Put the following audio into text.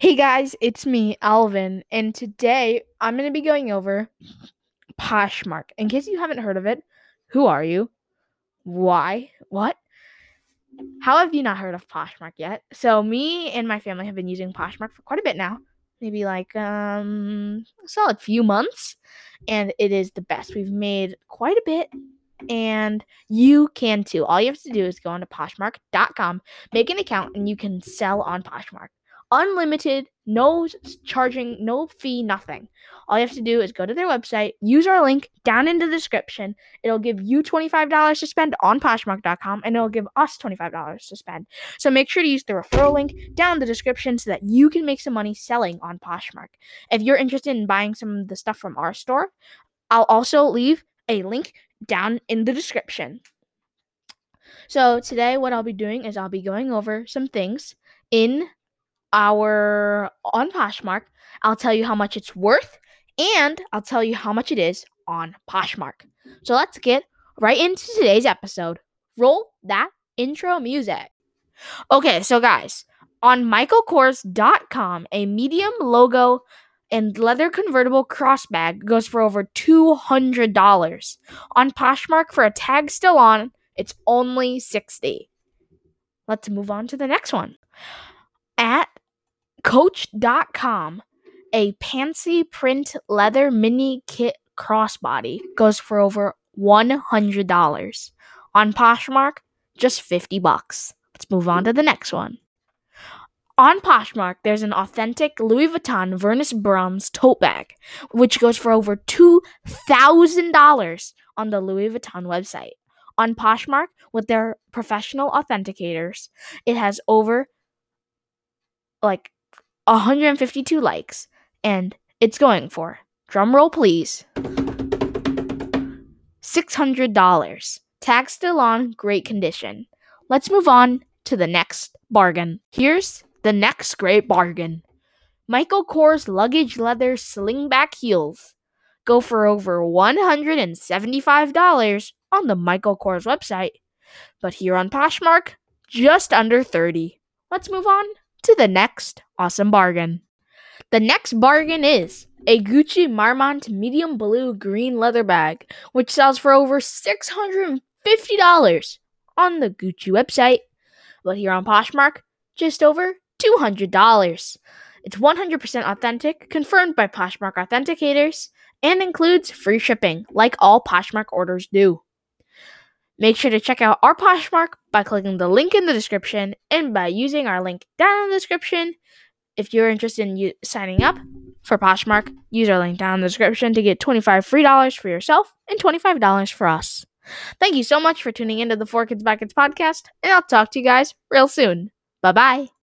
Hey guys, it's me, Alvin, and today I'm going to be going over Poshmark. In case you haven't heard of it, who are you? Why? What? How have you not heard of Poshmark yet? So me and my family have been using Poshmark for quite a bit now. Maybe like um a solid few months. And it is the best. We've made quite a bit and you can too. All you have to do is go on to poshmark.com, make an account, and you can sell on Poshmark unlimited, no charging, no fee, nothing. All you have to do is go to their website, use our link down in the description. It'll give you $25 to spend on Poshmark.com and it'll give us $25 to spend. So make sure to use the referral link down in the description so that you can make some money selling on Poshmark. If you're interested in buying some of the stuff from our store, I'll also leave a link down in the description. So today what I'll be doing is I'll be going over some things in our on Poshmark. I'll tell you how much it's worth and I'll tell you how much it is on Poshmark. So let's get right into today's episode. Roll that intro music. Okay, so guys, on michaelkors.com, a medium logo and leather convertible crossbag goes for over $200. On Poshmark for a tag still on, it's only 60. Let's move on to the next one. Coach.com, a Pansy print leather mini kit crossbody goes for over $100. On Poshmark, just 50 bucks. Let's move on to the next one. On Poshmark, there's an authentic Louis Vuitton Vernis bronze tote bag, which goes for over $2,000 on the Louis Vuitton website. On Poshmark, with their professional authenticators, it has over like 152 likes, and it's going for, drumroll please, $600. Tag still on, great condition. Let's move on to the next bargain. Here's the next great bargain. Michael Kors luggage leather slingback heels go for over $175 on the Michael Kors website, but here on Poshmark, just under 30. Let's move on to the next awesome bargain. The next bargain is a Gucci Marmont medium blue green leather bag, which sells for over $650 on the Gucci website. But here on Poshmark, just over $200. It's 100% authentic, confirmed by Poshmark authenticators, and includes free shipping, like all Poshmark orders do. Make sure to check out our Poshmark by clicking the link in the description and by using our link down in the description. If you're interested in u- signing up for Poshmark, use our link down in the description to get 25 free dollars for yourself and $25 for us. Thank you so much for tuning into the For Kids by Kids podcast, and I'll talk to you guys real soon. Bye bye.